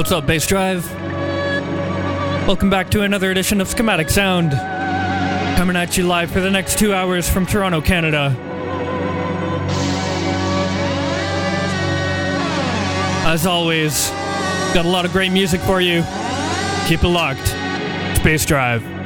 What's up, Bass Drive? Welcome back to another edition of Schematic Sound. Coming at you live for the next two hours from Toronto, Canada. As always, got a lot of great music for you. Keep it locked. Bass Drive.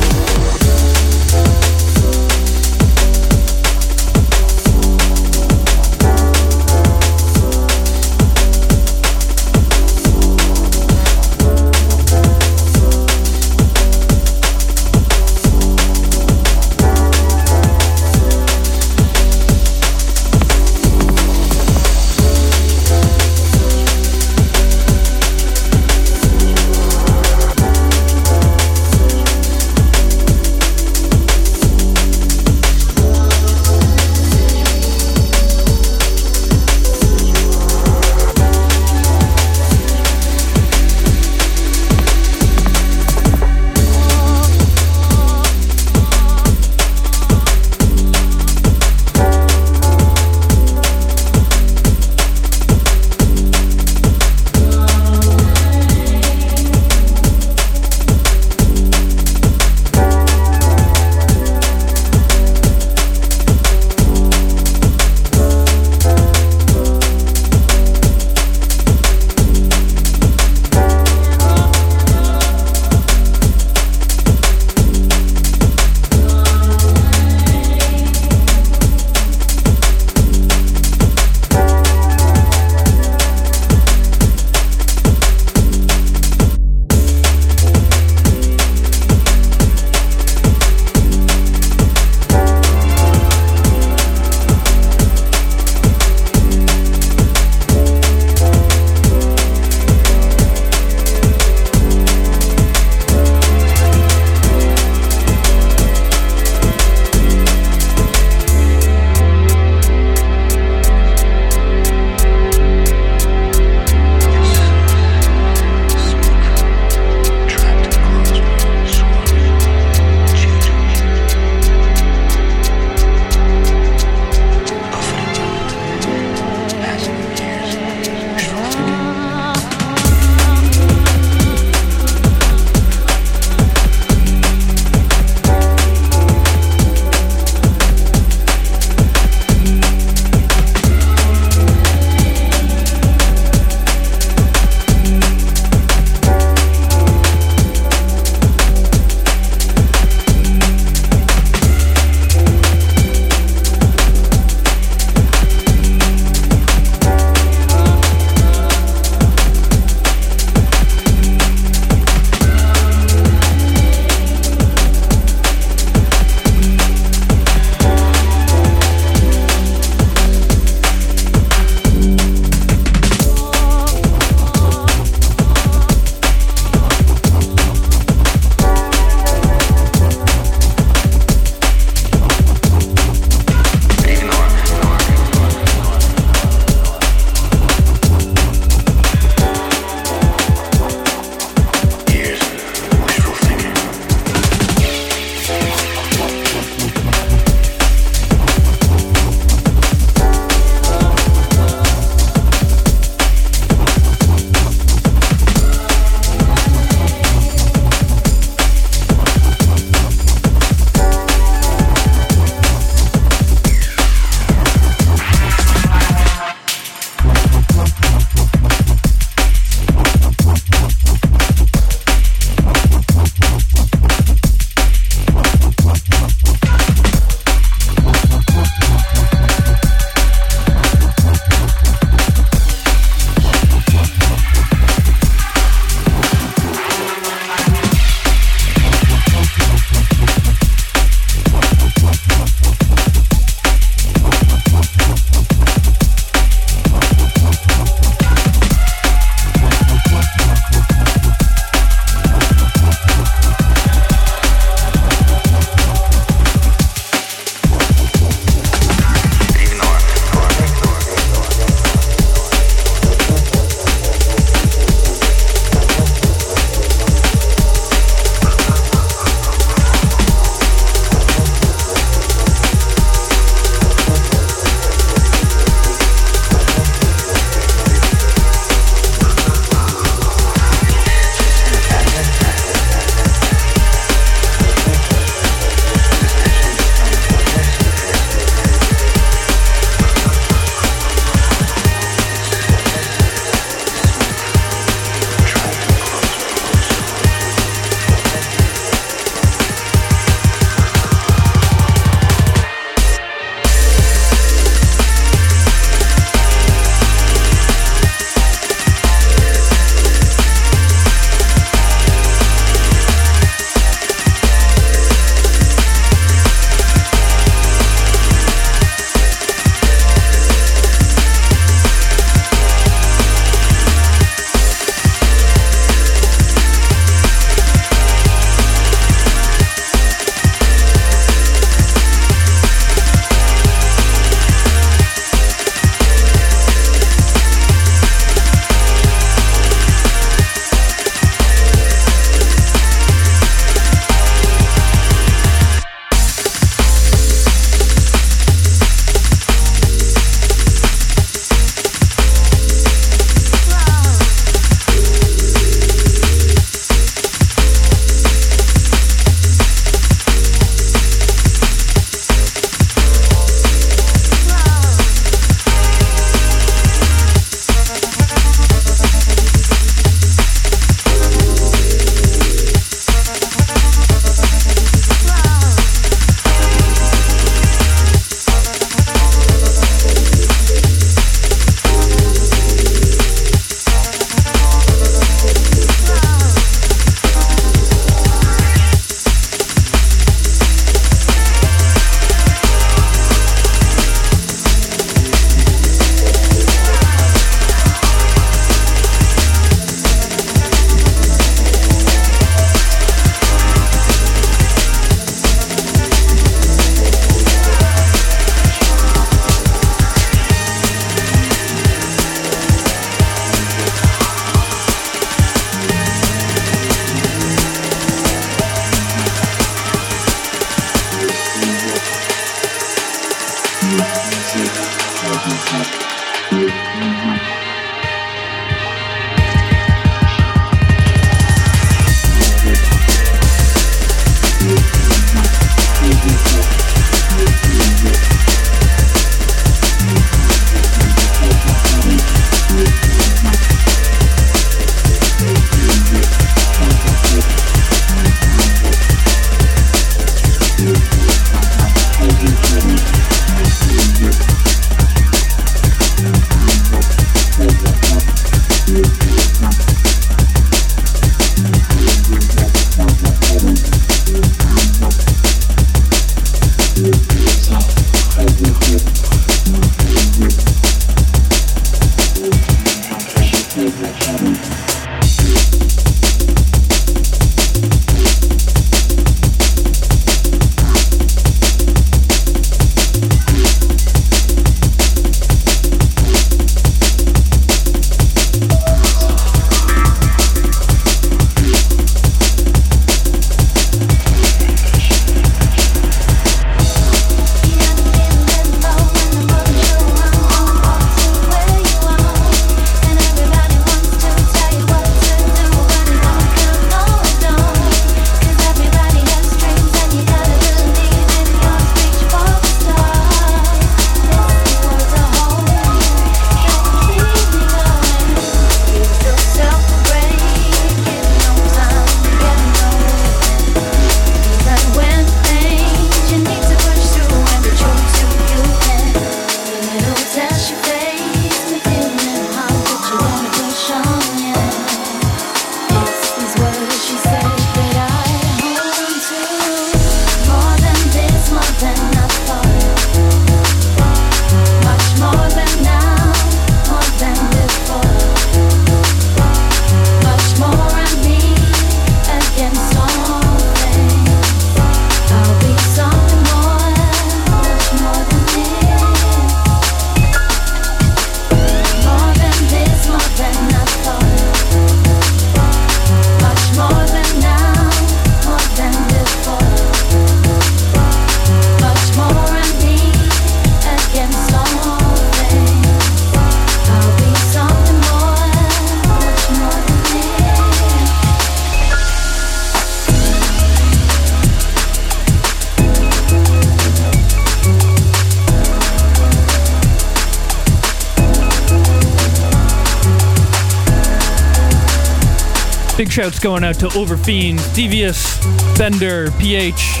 Shouts going out to Overfiend, Devious, Bender, PH,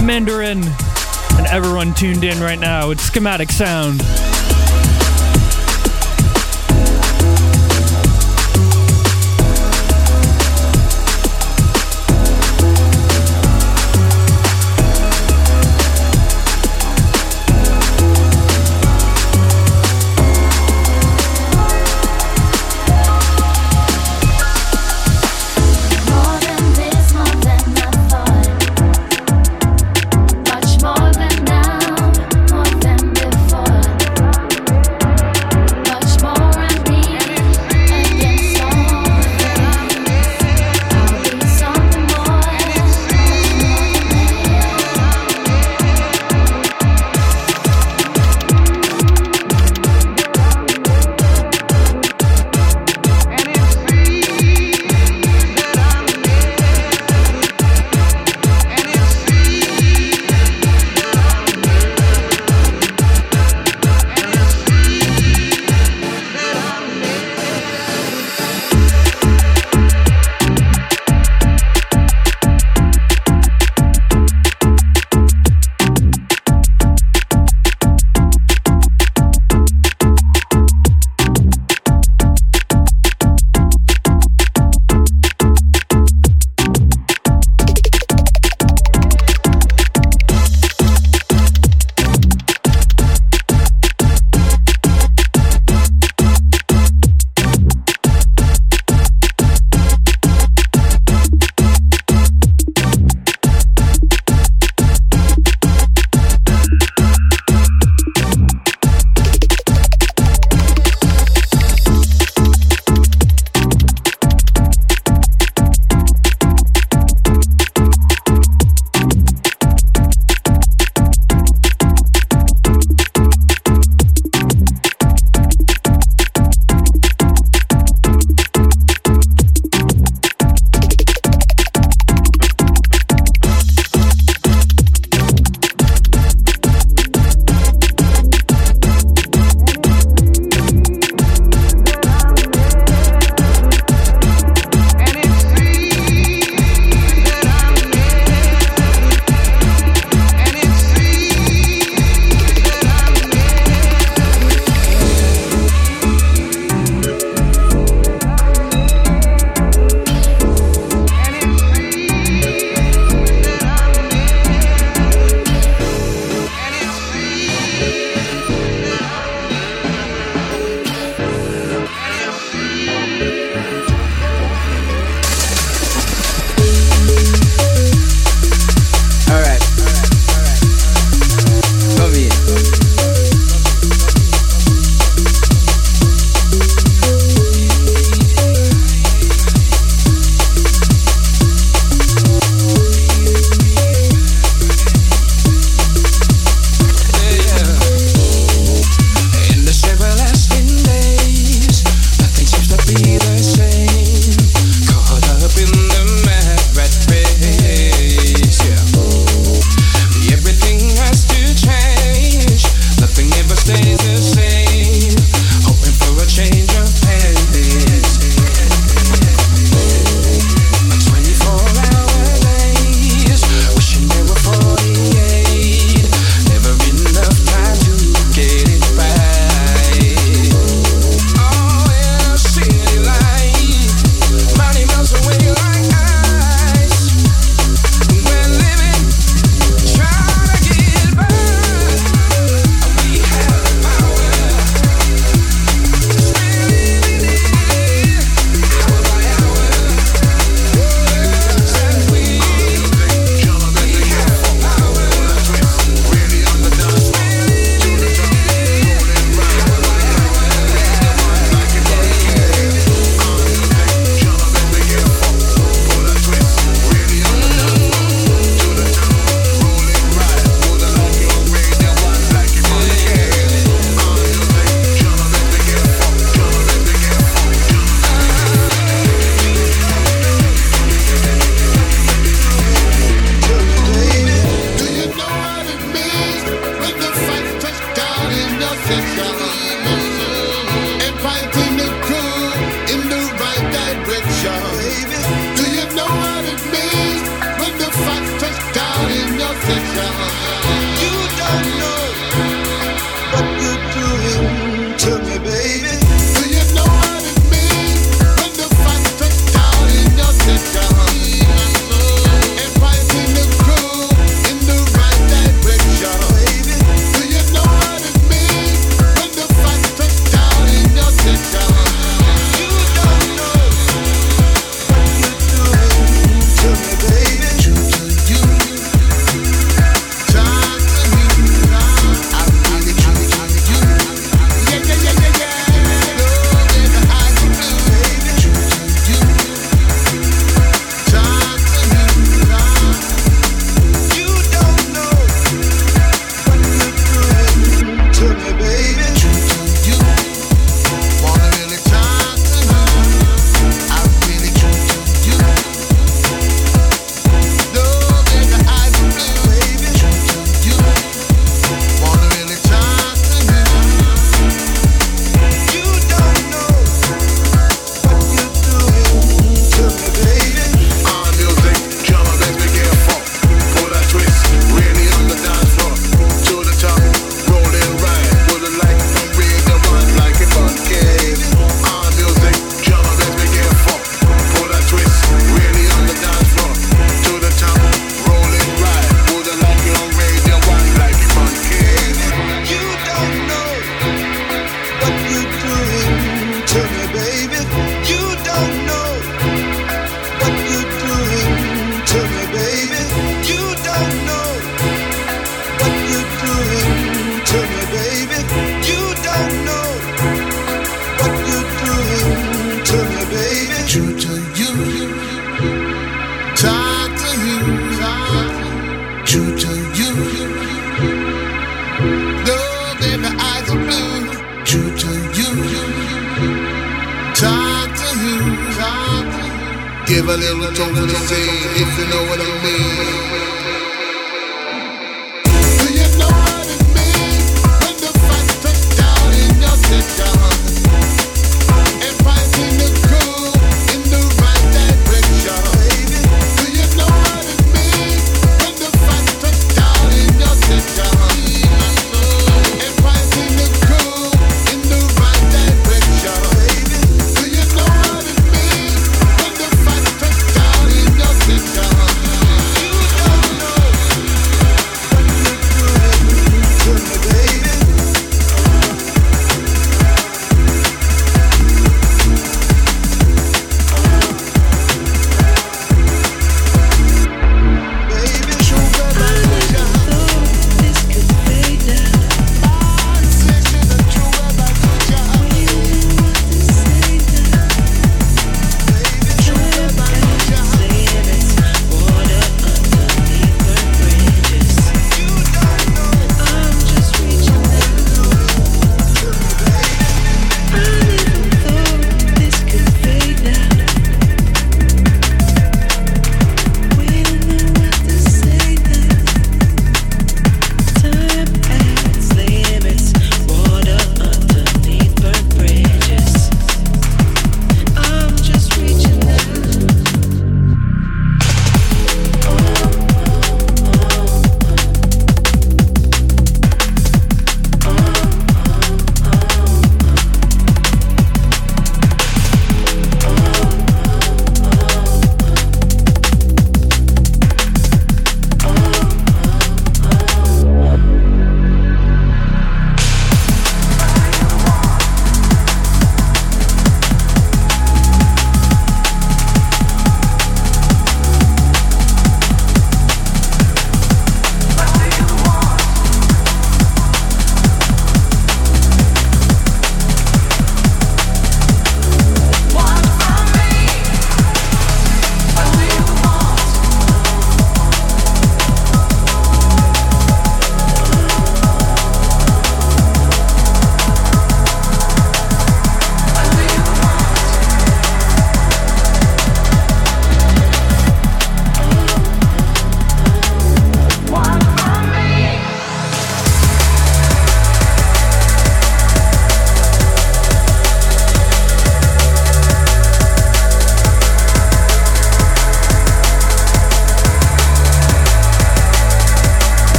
Mandarin, and everyone tuned in right now. It's Schematic Sound.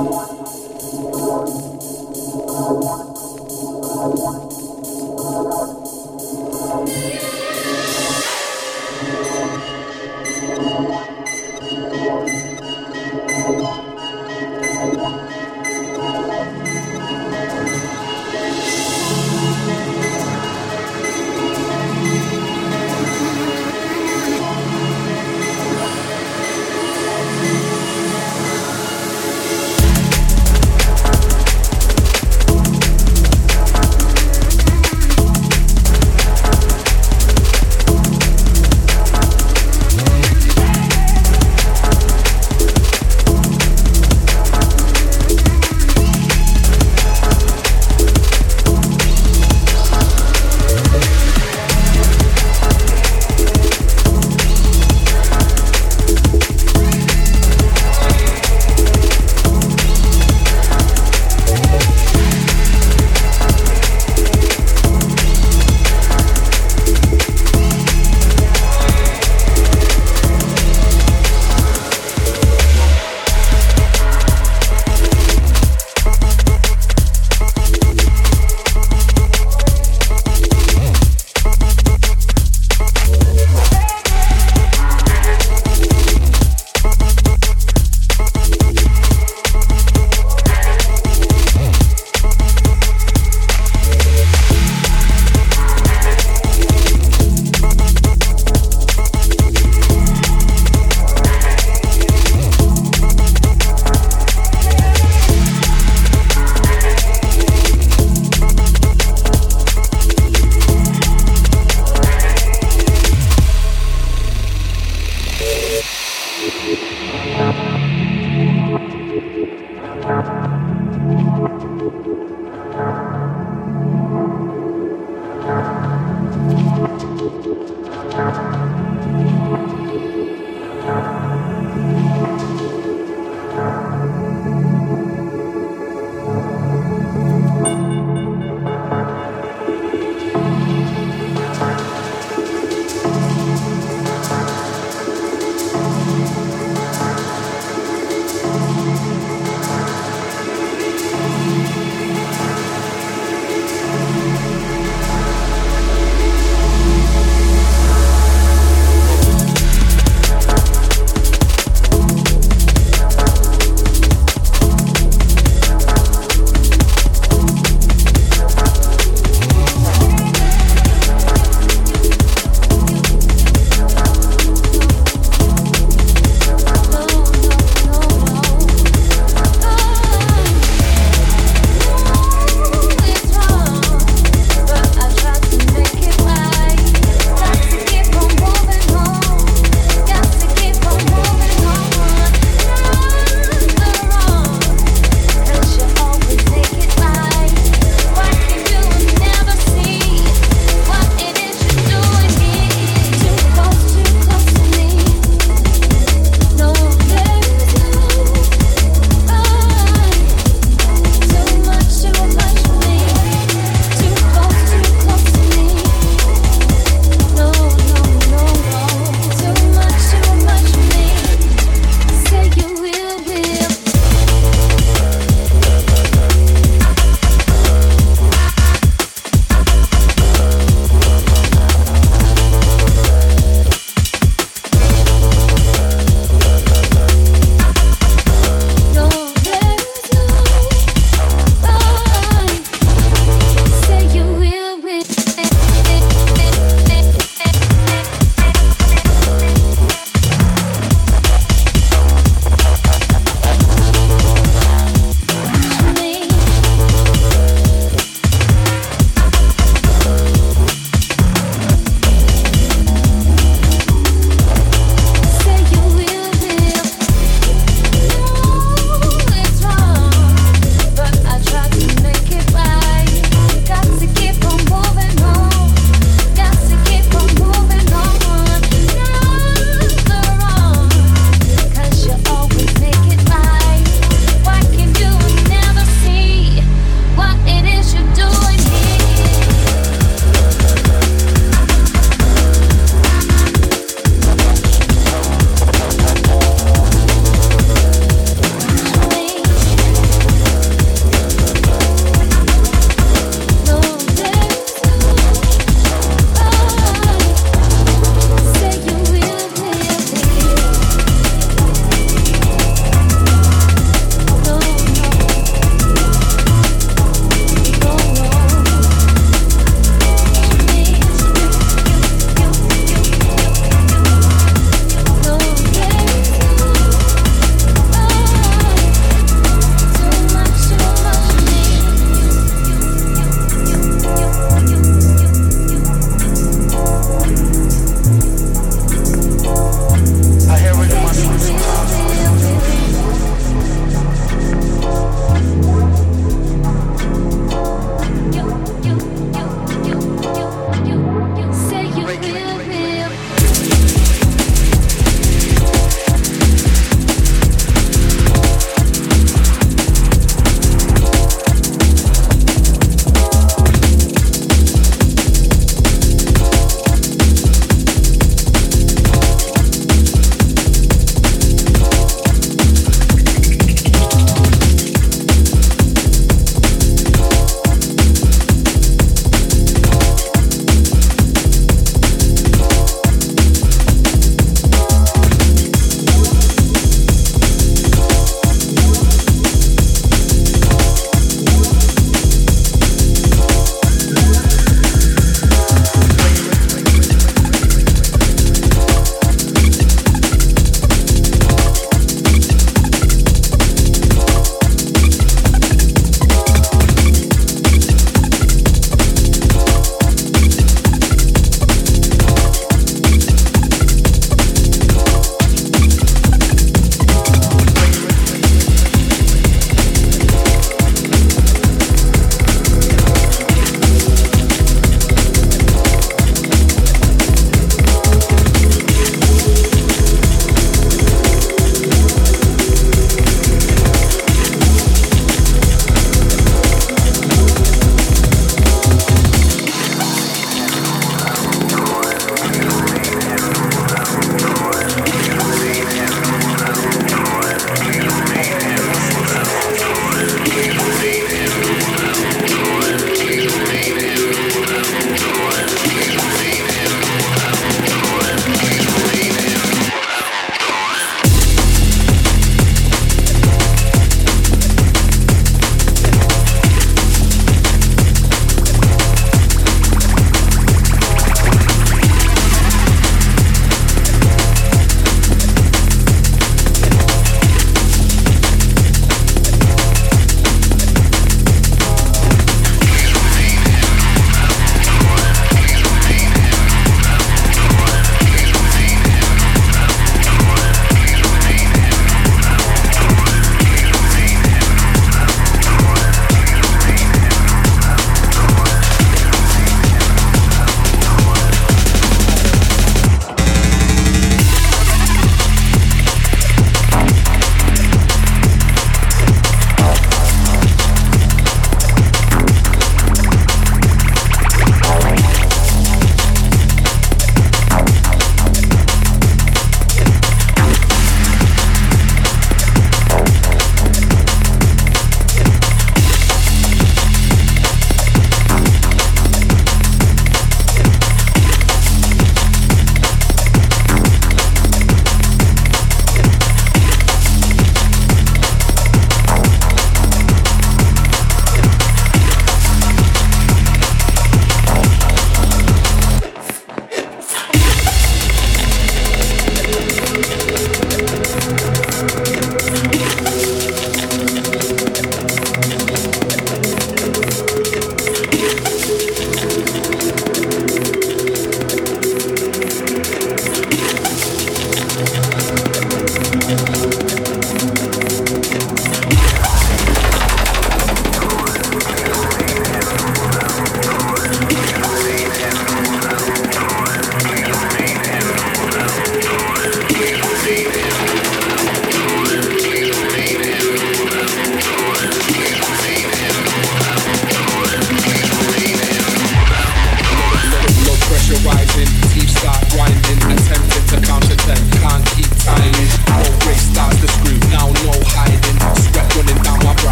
Música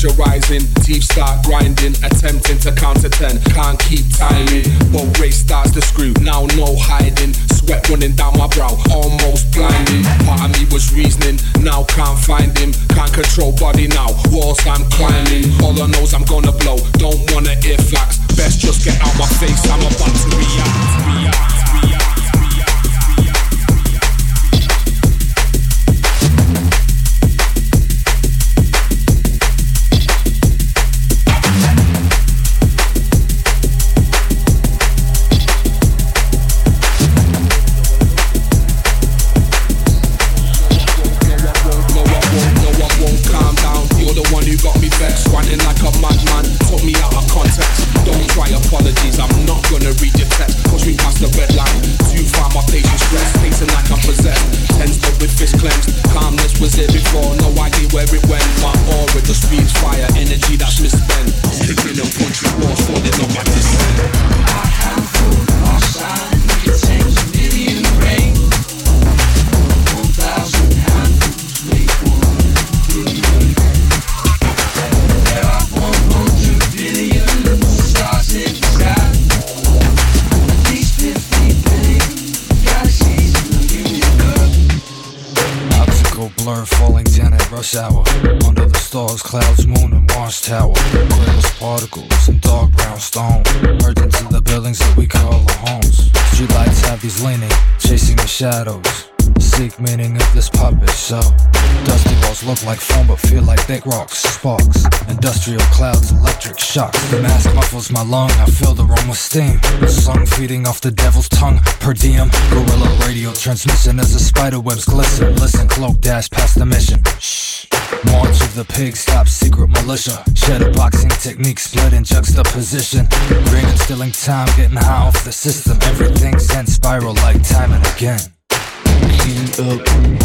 pressure rising, teeth start grinding, attempting to counter ten. Can't keep timing, but race starts to screw. Now no hiding, sweat running down my brow, almost blinding. Part of me was reasoning, now can't find him. Can't control body now, walls I'm climbing. All I know's I'm gonna blow, don't wanna ear flax. Best just get out my face, I'm about to react. react. meaning of this pop is so Dusty balls look like foam but feel like thick rocks, sparks Industrial clouds, electric shocks The mask muffles my lung, I fill the room with steam Song feeding off the devil's tongue, per diem Guerrilla radio transmission as the spider webs glisten Listen, cloak dash past the mission Shh March of the pigs, top secret militia. Shadow boxing technique, split in juxtaposition. Brain stealing time, getting high off the system. Everything's in spiral like time and again. Be up.